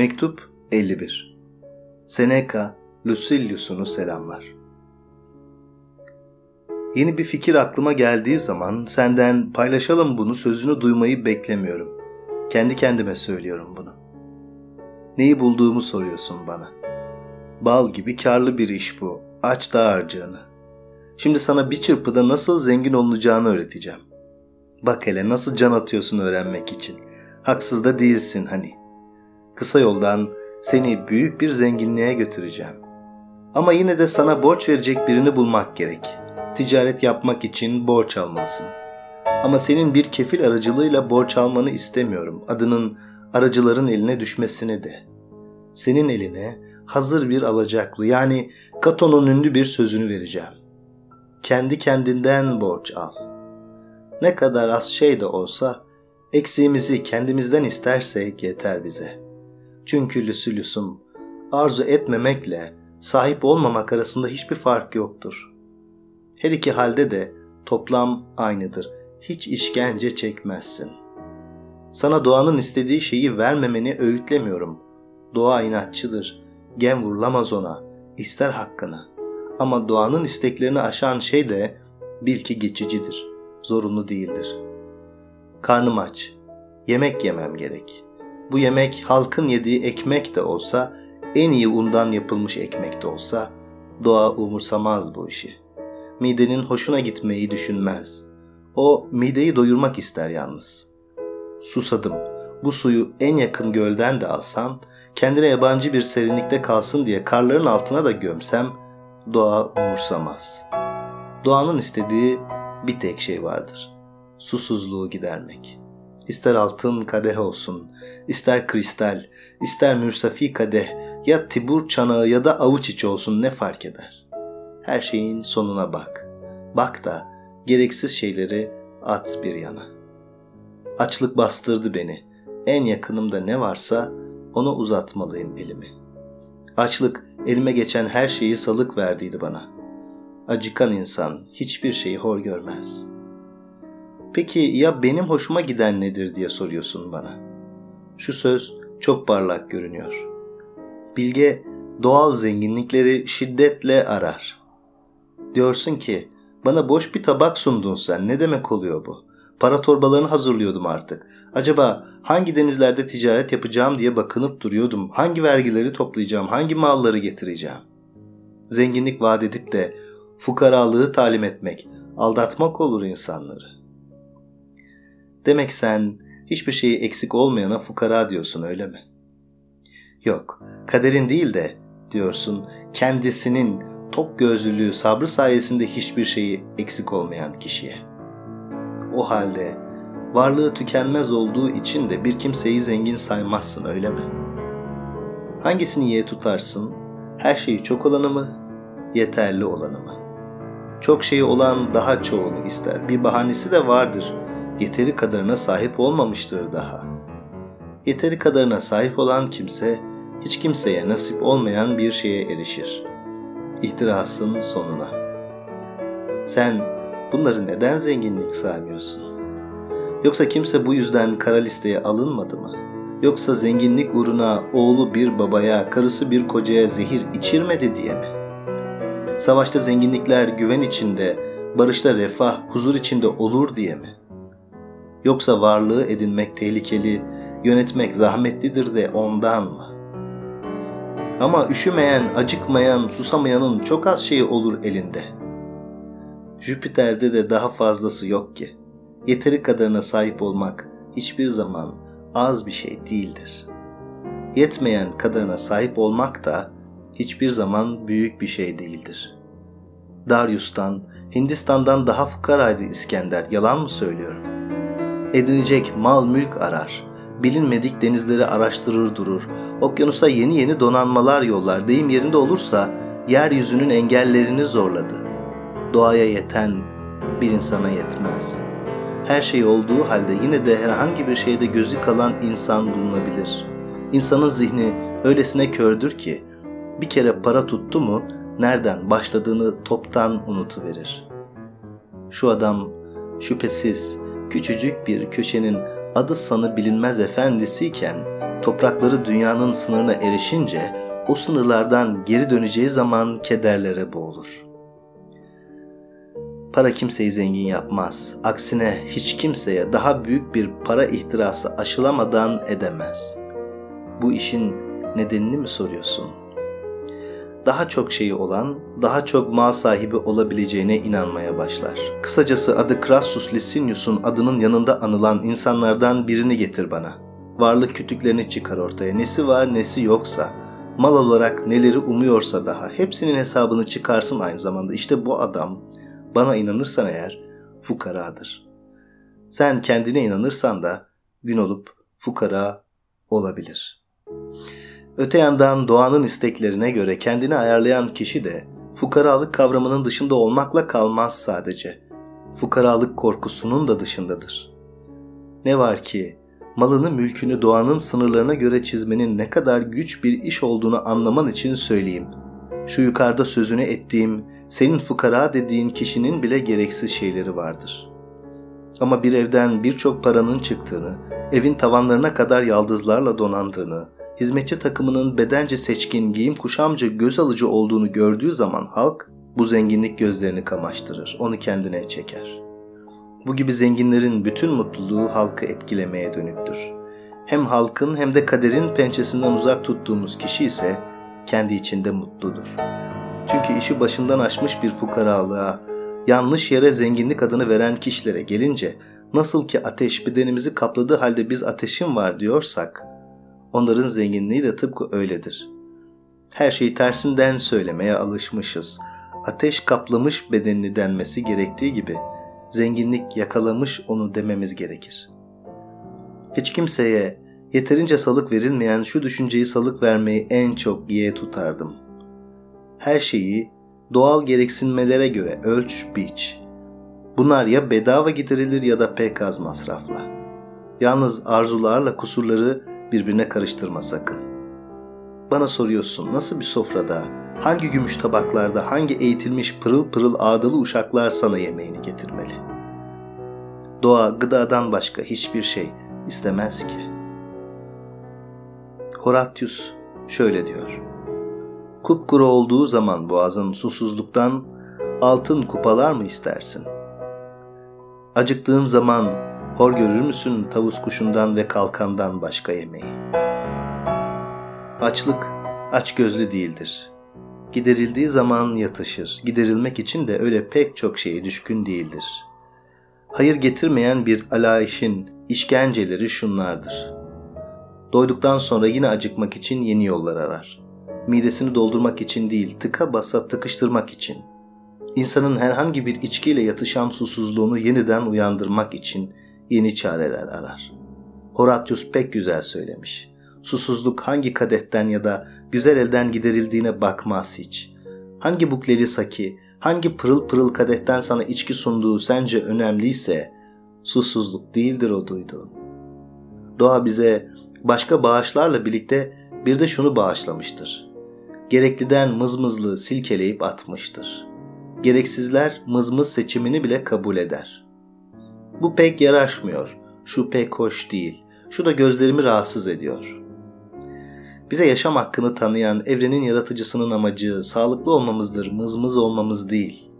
Mektup 51 Seneca Lucilius'unu selamlar. Yeni bir fikir aklıma geldiği zaman senden paylaşalım bunu sözünü duymayı beklemiyorum. Kendi kendime söylüyorum bunu. Neyi bulduğumu soruyorsun bana. Bal gibi karlı bir iş bu. Aç da harcığını. Şimdi sana bir çırpıda nasıl zengin olunacağını öğreteceğim. Bak hele nasıl can atıyorsun öğrenmek için. Haksız da değilsin hani. Kısa yoldan seni büyük bir zenginliğe götüreceğim. Ama yine de sana borç verecek birini bulmak gerek. Ticaret yapmak için borç almalısın. Ama senin bir kefil aracılığıyla borç almanı istemiyorum. Adının aracıların eline düşmesini de. Senin eline hazır bir alacaklı yani Kato'nun ünlü bir sözünü vereceğim. Kendi kendinden borç al. Ne kadar az şey de olsa eksiğimizi kendimizden istersek yeter bize.'' Çünkü Lucius'um arzu etmemekle sahip olmamak arasında hiçbir fark yoktur. Her iki halde de toplam aynıdır. Hiç işkence çekmezsin. Sana doğanın istediği şeyi vermemeni öğütlemiyorum. Doğa inatçıdır. Gem vurulamaz ona. İster hakkını. Ama doğanın isteklerini aşan şey de bil ki geçicidir. Zorunlu değildir. Karnım aç. Yemek yemem gerek.'' Bu yemek halkın yediği ekmek de olsa, en iyi undan yapılmış ekmek de olsa doğa umursamaz bu işi. Midenin hoşuna gitmeyi düşünmez. O mideyi doyurmak ister yalnız. Susadım. Bu suyu en yakın gölden de alsam, kendine yabancı bir serinlikte kalsın diye karların altına da gömsem doğa umursamaz. Doğanın istediği bir tek şey vardır. Susuzluğu gidermek.'' İster altın kadeh olsun, ister kristal, ister mürsafi kadeh ya tibur çanağı ya da avuç içi olsun ne fark eder? Her şeyin sonuna bak. Bak da gereksiz şeyleri at bir yana. Açlık bastırdı beni. En yakınımda ne varsa ona uzatmalıyım elimi. Açlık elime geçen her şeyi salık verdiydi bana. Acıkan insan hiçbir şeyi hor görmez.'' Peki ya benim hoşuma giden nedir diye soruyorsun bana. Şu söz çok parlak görünüyor. Bilge doğal zenginlikleri şiddetle arar. Diyorsun ki bana boş bir tabak sundun sen ne demek oluyor bu? Para torbalarını hazırlıyordum artık. Acaba hangi denizlerde ticaret yapacağım diye bakınıp duruyordum. Hangi vergileri toplayacağım, hangi malları getireceğim? Zenginlik vaat edip de fukaralığı talim etmek, aldatmak olur insanları. Demek sen hiçbir şeyi eksik olmayana fukara diyorsun öyle mi? Yok, kaderin değil de diyorsun kendisinin tok gözlülüğü sabrı sayesinde hiçbir şeyi eksik olmayan kişiye. O halde varlığı tükenmez olduğu için de bir kimseyi zengin saymazsın öyle mi? Hangisini ye tutarsın? Her şeyi çok olanı mı? Yeterli olanı mı? Çok şeyi olan daha çoğunu ister. Bir bahanesi de vardır yeteri kadarına sahip olmamıştır daha. Yeteri kadarına sahip olan kimse hiç kimseye nasip olmayan bir şeye erişir. İhtirasın sonuna. Sen bunları neden zenginlik saymıyorsun? Yoksa kimse bu yüzden kara listeye alınmadı mı? Yoksa zenginlik uğruna oğlu bir babaya, karısı bir kocaya zehir içirmedi diye mi? Savaşta zenginlikler güven içinde, barışta refah, huzur içinde olur diye mi? Yoksa varlığı edinmek tehlikeli, yönetmek zahmetlidir de ondan mı? Ama üşümeyen, acıkmayan, susamayanın çok az şeyi olur elinde. Jüpiter'de de daha fazlası yok ki. Yeteri kadarına sahip olmak hiçbir zaman az bir şey değildir. Yetmeyen kadarına sahip olmak da hiçbir zaman büyük bir şey değildir. Darius'tan, Hindistan'dan daha fukaraydı İskender, yalan mı söylüyorum?'' Edinecek mal mülk arar. Bilinmedik denizleri araştırır durur. Okyanusa yeni yeni donanmalar yollar. Deyim yerinde olursa yeryüzünün engellerini zorladı. Doğaya yeten bir insana yetmez. Her şey olduğu halde yine de herhangi bir şeyde gözü kalan insan bulunabilir. İnsanın zihni öylesine kördür ki bir kere para tuttu mu nereden başladığını toptan unutuverir. Şu adam şüphesiz küçücük bir köşenin adı sanı bilinmez efendisiyken toprakları dünyanın sınırına erişince o sınırlardan geri döneceği zaman kederlere boğulur. Para kimseyi zengin yapmaz. Aksine hiç kimseye daha büyük bir para ihtirası aşılamadan edemez. Bu işin nedenini mi soruyorsun? Daha çok şeyi olan, daha çok mal sahibi olabileceğine inanmaya başlar. Kısacası adı Crassus Licinius'un adının yanında anılan insanlardan birini getir bana. Varlık kütüklerini çıkar ortaya. Nesi var nesi yoksa, mal olarak neleri umuyorsa daha hepsinin hesabını çıkarsın aynı zamanda. İşte bu adam bana inanırsan eğer fukaradır. Sen kendine inanırsan da gün olup fukara olabilir. Öte yandan doğanın isteklerine göre kendini ayarlayan kişi de fukaralık kavramının dışında olmakla kalmaz sadece. Fukaralık korkusunun da dışındadır. Ne var ki malını mülkünü doğanın sınırlarına göre çizmenin ne kadar güç bir iş olduğunu anlaman için söyleyeyim. Şu yukarıda sözünü ettiğim, senin fukara dediğin kişinin bile gereksiz şeyleri vardır. Ama bir evden birçok paranın çıktığını, evin tavanlarına kadar yaldızlarla donandığını, hizmetçi takımının bedence seçkin, giyim kuşamca göz alıcı olduğunu gördüğü zaman halk bu zenginlik gözlerini kamaştırır, onu kendine çeker. Bu gibi zenginlerin bütün mutluluğu halkı etkilemeye dönüktür. Hem halkın hem de kaderin pençesinden uzak tuttuğumuz kişi ise kendi içinde mutludur. Çünkü işi başından aşmış bir fukaralığa, yanlış yere zenginlik adını veren kişilere gelince nasıl ki ateş bedenimizi kapladığı halde biz ateşin var diyorsak, onların zenginliği de tıpkı öyledir. Her şeyi tersinden söylemeye alışmışız. Ateş kaplamış bedenini denmesi gerektiği gibi zenginlik yakalamış onu dememiz gerekir. Hiç kimseye yeterince salık verilmeyen şu düşünceyi salık vermeyi en çok yiye tutardım. Her şeyi doğal gereksinmelere göre ölç, biç. Bunlar ya bedava giderilir ya da pek az masrafla. Yalnız arzularla kusurları birbirine karıştırma sakın. Bana soruyorsun nasıl bir sofrada, hangi gümüş tabaklarda, hangi eğitilmiş pırıl pırıl ağdalı uşaklar sana yemeğini getirmeli? Doğa gıdadan başka hiçbir şey istemez ki. Horatius şöyle diyor. Kupkuru olduğu zaman boğazın susuzluktan altın kupalar mı istersin? Acıktığın zaman hor görür müsün tavus kuşundan ve kalkandan başka yemeği? Açlık aç gözlü değildir. Giderildiği zaman yatışır. Giderilmek için de öyle pek çok şeye düşkün değildir. Hayır getirmeyen bir alayişin işkenceleri şunlardır. Doyduktan sonra yine acıkmak için yeni yollar arar. Midesini doldurmak için değil, tıka basa tıkıştırmak için. İnsanın herhangi bir içkiyle yatışan susuzluğunu yeniden uyandırmak için yeni çareler arar. Horatius pek güzel söylemiş. Susuzluk hangi kadetten ya da güzel elden giderildiğine bakmaz hiç. Hangi bukleli saki, hangi pırıl pırıl kadetten sana içki sunduğu sence önemliyse, susuzluk değildir o duyduğun. Doğa bize başka bağışlarla birlikte bir de şunu bağışlamıştır. Gerekliden mızmızlığı silkeleyip atmıştır. Gereksizler mızmız seçimini bile kabul eder. Bu pek yaraşmıyor, şu pek hoş değil, şu da gözlerimi rahatsız ediyor. Bize yaşam hakkını tanıyan evrenin yaratıcısının amacı sağlıklı olmamızdır, mızmız olmamız değil.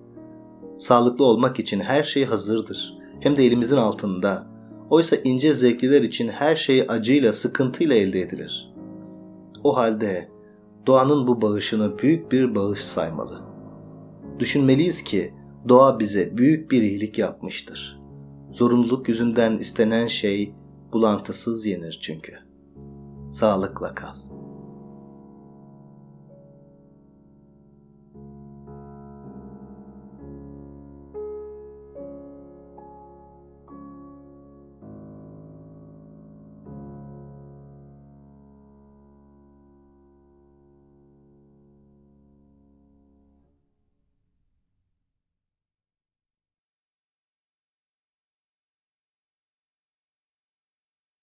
Sağlıklı olmak için her şey hazırdır. Hem de elimizin altında. Oysa ince zevkliler için her şey acıyla, sıkıntıyla elde edilir. O halde doğanın bu bağışını büyük bir bağış saymalı. Düşünmeliyiz ki doğa bize büyük bir iyilik yapmıştır. Zorunluluk yüzünden istenen şey bulantısız yenir çünkü. Sağlıkla kal.